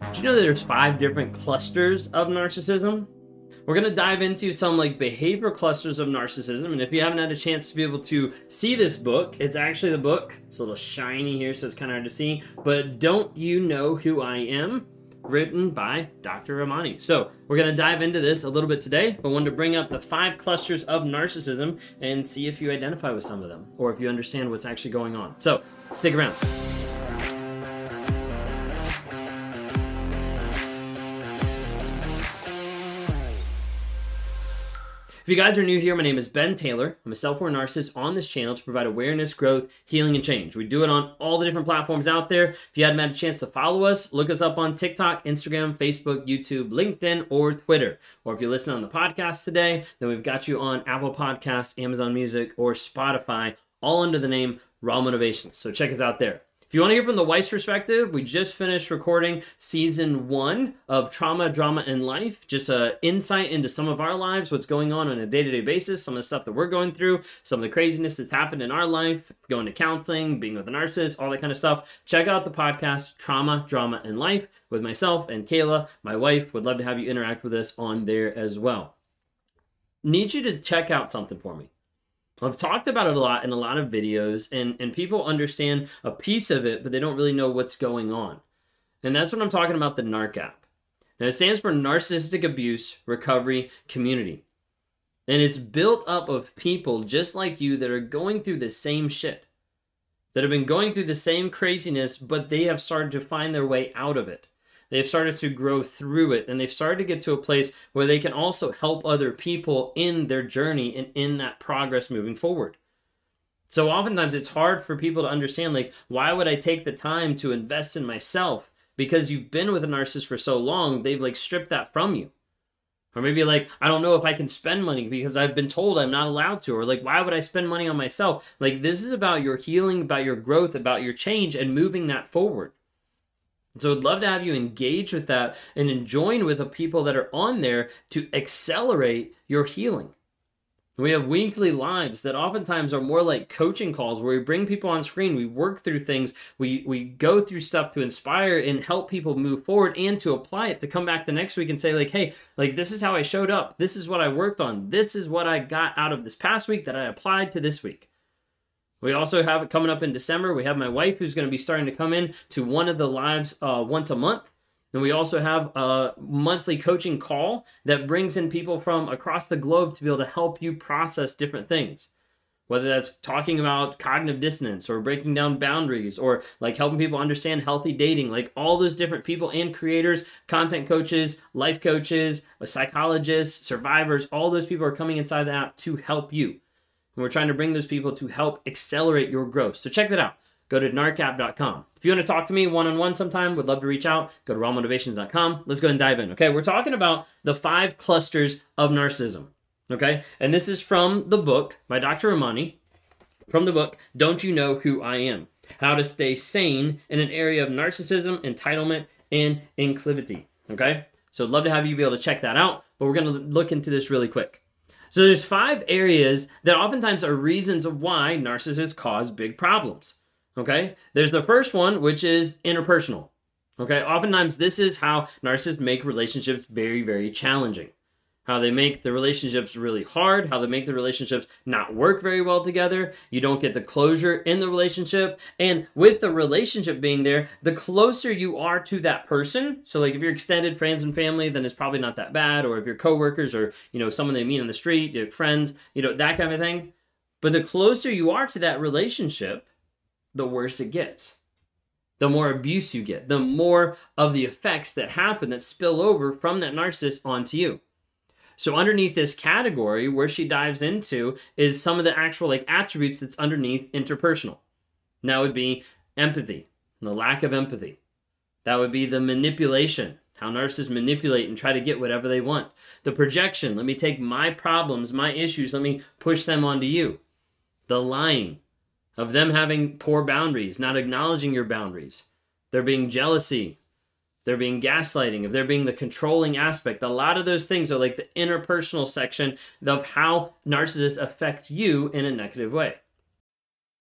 Do you know that there's five different clusters of narcissism? We're going to dive into some like behavior clusters of narcissism. And if you haven't had a chance to be able to see this book, it's actually the book. It's a little shiny here, so it's kind of hard to see. But Don't You Know Who I Am? Written by Dr. Ramani. So we're going to dive into this a little bit today, but wanted to bring up the five clusters of narcissism and see if you identify with some of them or if you understand what's actually going on. So stick around. If you guys are new here, my name is Ben Taylor. I'm a self-aware narcissist on this channel to provide awareness, growth, healing, and change. We do it on all the different platforms out there. If you hadn't had a chance to follow us, look us up on TikTok, Instagram, Facebook, YouTube, LinkedIn, or Twitter. Or if you're listening on the podcast today, then we've got you on Apple Podcasts, Amazon Music, or Spotify, all under the name Raw Motivation. So check us out there. You want to hear from the wife's perspective, we just finished recording season one of Trauma, Drama, and Life. Just an insight into some of our lives, what's going on on a day to day basis, some of the stuff that we're going through, some of the craziness that's happened in our life, going to counseling, being with a narcissist, all that kind of stuff. Check out the podcast Trauma, Drama, and Life with myself and Kayla, my wife. Would love to have you interact with us on there as well. Need you to check out something for me. I've talked about it a lot in a lot of videos, and, and people understand a piece of it, but they don't really know what's going on. And that's what I'm talking about the NARC app. Now, it stands for Narcissistic Abuse Recovery Community. And it's built up of people just like you that are going through the same shit, that have been going through the same craziness, but they have started to find their way out of it. They've started to grow through it and they've started to get to a place where they can also help other people in their journey and in that progress moving forward. So oftentimes it's hard for people to understand like why would I take the time to invest in myself because you've been with a narcissist for so long, they've like stripped that from you. Or maybe like, I don't know if I can spend money because I've been told I'm not allowed to. Or like, why would I spend money on myself? Like, this is about your healing, about your growth, about your change, and moving that forward. So I'd love to have you engage with that and join with the people that are on there to accelerate your healing. We have weekly lives that oftentimes are more like coaching calls where we bring people on screen, we work through things, we we go through stuff to inspire and help people move forward and to apply it to come back the next week and say like, "Hey, like this is how I showed up. This is what I worked on. This is what I got out of this past week that I applied to this week." We also have it coming up in December. We have my wife who's going to be starting to come in to one of the lives uh, once a month. And we also have a monthly coaching call that brings in people from across the globe to be able to help you process different things. Whether that's talking about cognitive dissonance or breaking down boundaries or like helping people understand healthy dating, like all those different people and creators, content coaches, life coaches, psychologists, survivors, all those people are coming inside the app to help you. And we're trying to bring those people to help accelerate your growth. So check that out. Go to narcapp.com. If you want to talk to me one on one sometime, would love to reach out. Go to rawmotivations.com. Let's go and dive in. Okay, we're talking about the five clusters of narcissism. Okay, and this is from the book by Dr. Ramani, from the book Don't You Know Who I Am? How to Stay Sane in an Area of Narcissism, Entitlement, and Incivility. Okay, so I'd love to have you be able to check that out, but we're going to look into this really quick. So there's five areas that oftentimes are reasons of why narcissists cause big problems. Okay? There's the first one, which is interpersonal. Okay? Oftentimes this is how narcissists make relationships very, very challenging how they make the relationships really hard, how they make the relationships not work very well together. You don't get the closure in the relationship. And with the relationship being there, the closer you are to that person, so like if you're extended friends and family, then it's probably not that bad. Or if you're coworkers or, you know, someone they meet on the street, your friends, you know, that kind of thing. But the closer you are to that relationship, the worse it gets. The more abuse you get, the more of the effects that happen that spill over from that narcissist onto you. So underneath this category, where she dives into is some of the actual like attributes that's underneath interpersonal. And that would be empathy, the lack of empathy. That would be the manipulation. how narcissists manipulate and try to get whatever they want. The projection, let me take my problems, my issues, let me push them onto you. The lying, of them having poor boundaries, not acknowledging your boundaries. There being jealousy, there being gaslighting, of there being the controlling aspect. A lot of those things are like the interpersonal section of how narcissists affect you in a negative way.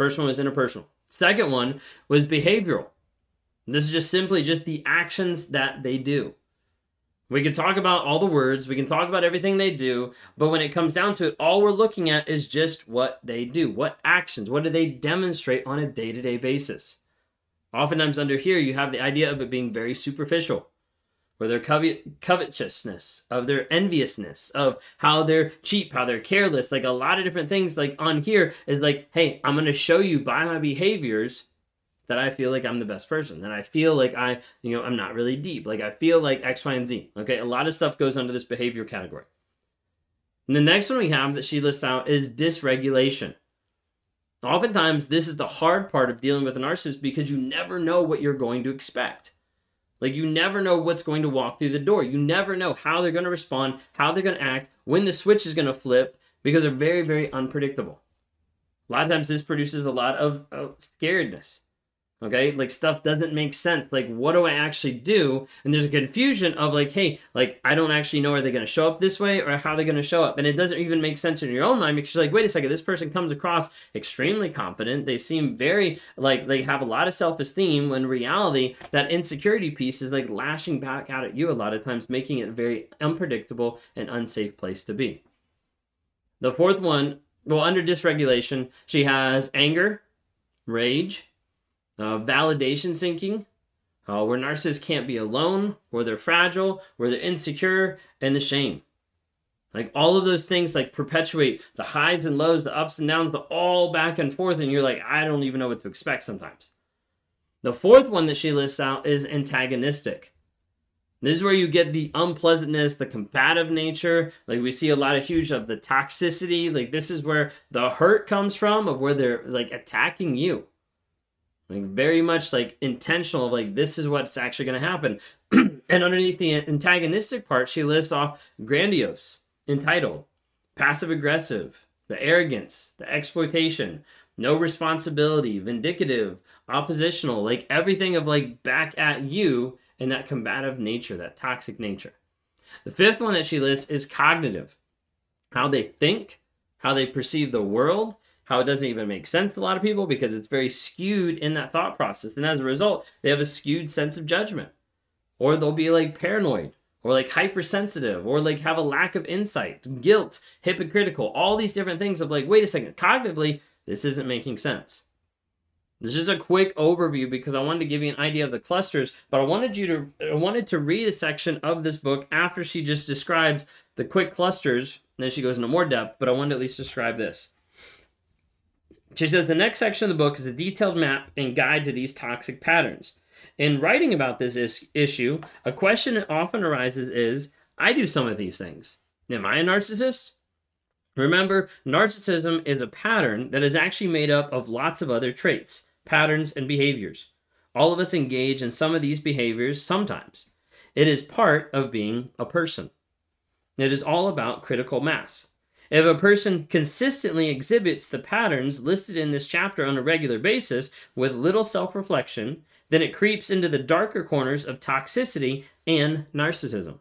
First one was interpersonal. Second one was behavioral. This is just simply just the actions that they do. We can talk about all the words, we can talk about everything they do, but when it comes down to it, all we're looking at is just what they do. What actions, what do they demonstrate on a day to day basis? Oftentimes, under here, you have the idea of it being very superficial or their covetousness, of their enviousness, of how they're cheap, how they're careless, like a lot of different things. Like on here is like, hey, I'm gonna show you by my behaviors that I feel like I'm the best person, that I feel like I, you know, I'm not really deep, like I feel like X, Y, and Z. Okay, a lot of stuff goes under this behavior category. And the next one we have that she lists out is dysregulation. Oftentimes, this is the hard part of dealing with a narcissist because you never know what you're going to expect. Like you never know what's going to walk through the door. You never know how they're going to respond, how they're going to act, when the switch is going to flip because they're very, very unpredictable. A lot of times this produces a lot of, of scaredness. Okay, like stuff doesn't make sense. Like, what do I actually do? And there's a confusion of like, hey, like I don't actually know are they going to show up this way or how they're going to show up, and it doesn't even make sense in your own mind because you're like, wait a second, this person comes across extremely confident. They seem very like they have a lot of self esteem. When reality, that insecurity piece is like lashing back out at you a lot of times, making it a very unpredictable and unsafe place to be. The fourth one, well, under dysregulation, she has anger, rage uh, validation seeking, uh, where narcissists can't be alone, where they're fragile, where they're insecure, and the shame. Like all of those things like perpetuate the highs and lows, the ups and downs, the all back and forth, and you're like, I don't even know what to expect sometimes. The fourth one that she lists out is antagonistic. This is where you get the unpleasantness, the combative nature. Like we see a lot of huge of the toxicity. Like this is where the hurt comes from, of where they're like attacking you like very much like intentional of like this is what's actually going to happen. And underneath the antagonistic part she lists off grandiose entitled passive aggressive the arrogance the exploitation no responsibility vindicative oppositional like everything of like back at you and that combative nature that toxic nature. The fifth one that she lists is cognitive. How they think how they perceive the world how it doesn't even make sense to a lot of people because it's very skewed in that thought process. And as a result, they have a skewed sense of judgment. Or they'll be like paranoid or like hypersensitive or like have a lack of insight, guilt, hypocritical, all these different things of like, wait a second, cognitively, this isn't making sense. This is a quick overview because I wanted to give you an idea of the clusters, but I wanted you to I wanted to read a section of this book after she just describes the quick clusters, and then she goes into more depth, but I wanted to at least describe this. She says the next section of the book is a detailed map and guide to these toxic patterns. In writing about this is- issue, a question that often arises is I do some of these things. Am I a narcissist? Remember, narcissism is a pattern that is actually made up of lots of other traits, patterns, and behaviors. All of us engage in some of these behaviors sometimes. It is part of being a person. It is all about critical mass. If a person consistently exhibits the patterns listed in this chapter on a regular basis with little self reflection, then it creeps into the darker corners of toxicity and narcissism.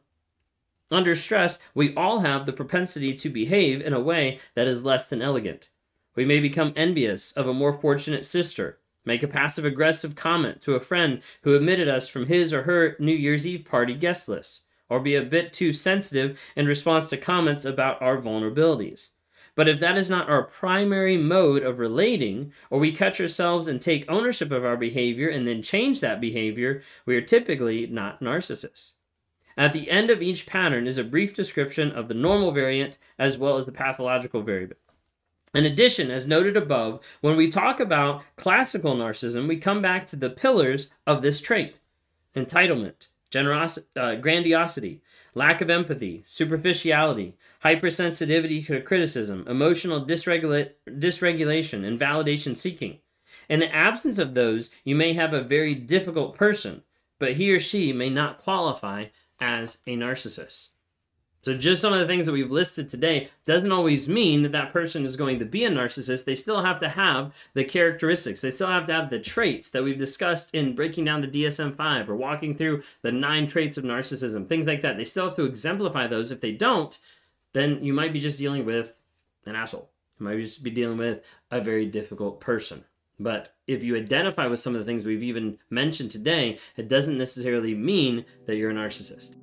Under stress, we all have the propensity to behave in a way that is less than elegant. We may become envious of a more fortunate sister, make a passive aggressive comment to a friend who omitted us from his or her New Year's Eve party guest list or be a bit too sensitive in response to comments about our vulnerabilities. But if that is not our primary mode of relating, or we catch ourselves and take ownership of our behavior and then change that behavior, we are typically not narcissists. At the end of each pattern is a brief description of the normal variant as well as the pathological variant. In addition, as noted above, when we talk about classical narcissism, we come back to the pillars of this trait entitlement, generosity, uh, grandiosity, lack of empathy, superficiality, hypersensitivity to criticism, emotional dysregula- dysregulation, and validation seeking. In the absence of those, you may have a very difficult person, but he or she may not qualify as a narcissist. So, just some of the things that we've listed today doesn't always mean that that person is going to be a narcissist. They still have to have the characteristics, they still have to have the traits that we've discussed in breaking down the DSM 5 or walking through the nine traits of narcissism, things like that. They still have to exemplify those. If they don't, then you might be just dealing with an asshole. You might just be dealing with a very difficult person. But if you identify with some of the things we've even mentioned today, it doesn't necessarily mean that you're a narcissist.